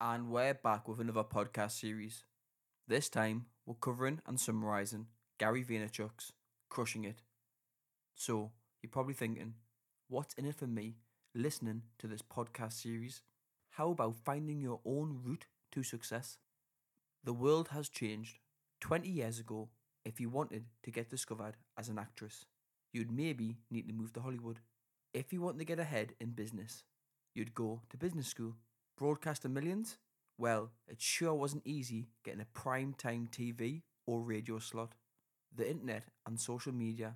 And we're back with another podcast series. This time, we're covering and summarising Gary Vaynerchuk's Crushing It. So, you're probably thinking, what's in it for me listening to this podcast series? How about finding your own route to success? The world has changed. 20 years ago, if you wanted to get discovered as an actress, you'd maybe need to move to Hollywood. If you want to get ahead in business, you'd go to business school. Broadcasting millions? Well, it sure wasn't easy getting a prime time TV or radio slot. The internet and social media,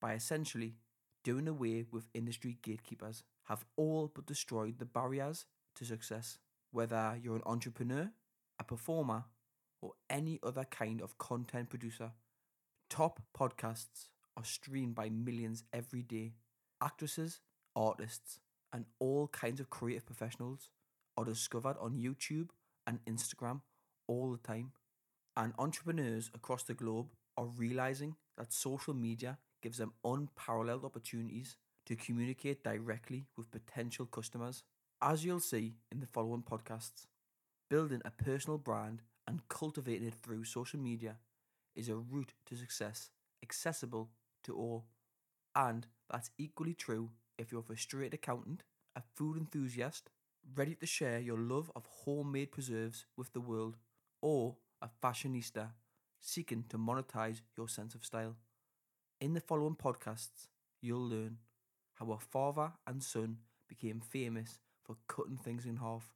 by essentially doing away with industry gatekeepers, have all but destroyed the barriers to success. Whether you're an entrepreneur, a performer, or any other kind of content producer, top podcasts are streamed by millions every day. Actresses, artists, and all kinds of creative professionals are discovered on YouTube and Instagram all the time. And entrepreneurs across the globe are realizing that social media gives them unparalleled opportunities to communicate directly with potential customers. As you'll see in the following podcasts, building a personal brand and cultivating it through social media is a route to success accessible to all. And that's equally true if you're a frustrated accountant, a food enthusiast, ready to share your love of homemade preserves with the world, or a fashionista seeking to monetize your sense of style. In the following podcasts, you'll learn how a father and son became famous for cutting things in half,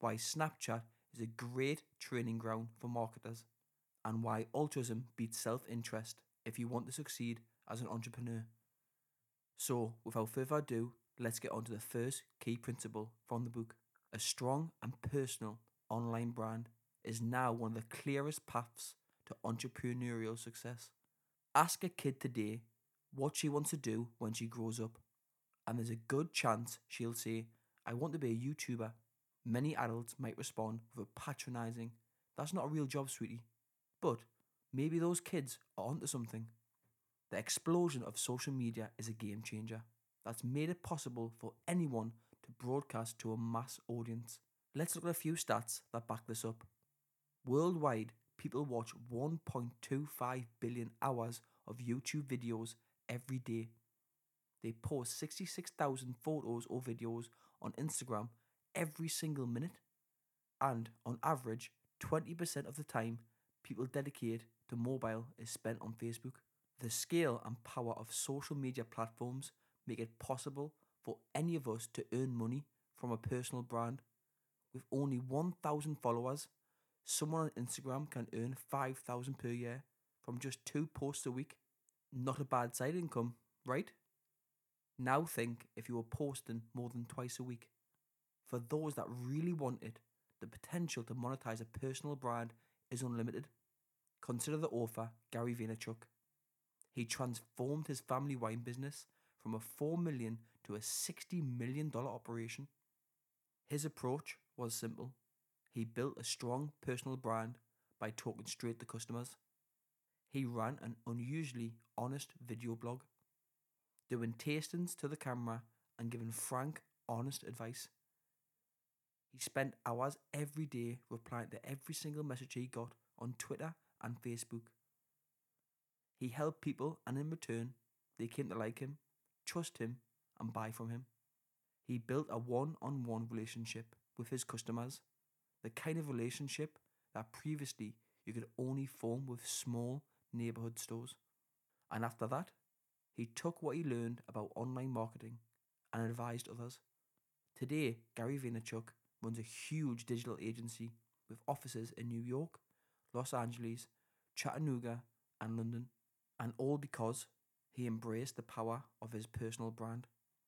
why Snapchat is a great training ground for marketers, and why altruism beats self interest if you want to succeed as an entrepreneur. So, without further ado, let's get on to the first key principle from the book. A strong and personal online brand is now one of the clearest paths to entrepreneurial success. Ask a kid today what she wants to do when she grows up, and there's a good chance she'll say, I want to be a YouTuber. Many adults might respond with a patronising, That's not a real job, sweetie. But maybe those kids are onto something. The explosion of social media is a game changer that's made it possible for anyone to broadcast to a mass audience. Let's look at a few stats that back this up. Worldwide, people watch 1.25 billion hours of YouTube videos every day. They post 66,000 photos or videos on Instagram every single minute. And on average, 20% of the time people dedicate to mobile is spent on Facebook. The scale and power of social media platforms make it possible for any of us to earn money from a personal brand. With only 1,000 followers, someone on Instagram can earn 5,000 per year from just two posts a week. Not a bad side income, right? Now think if you were posting more than twice a week. For those that really want it, the potential to monetize a personal brand is unlimited. Consider the author Gary Vaynerchuk. He transformed his family wine business from a 4 million to a 60 million dollar operation. His approach was simple. He built a strong personal brand by talking straight to customers. He ran an unusually honest video blog, doing tastings to the camera and giving frank, honest advice. He spent hours every day replying to every single message he got on Twitter and Facebook. He helped people, and in return, they came to like him trust him, and buy from him. He built a one on one relationship with his customers, the kind of relationship that previously you could only form with small neighborhood stores. And after that, he took what he learned about online marketing and advised others. Today, Gary Vaynerchuk runs a huge digital agency with offices in New York, Los Angeles, Chattanooga, and London, and all because he embraced the power of his personal brand.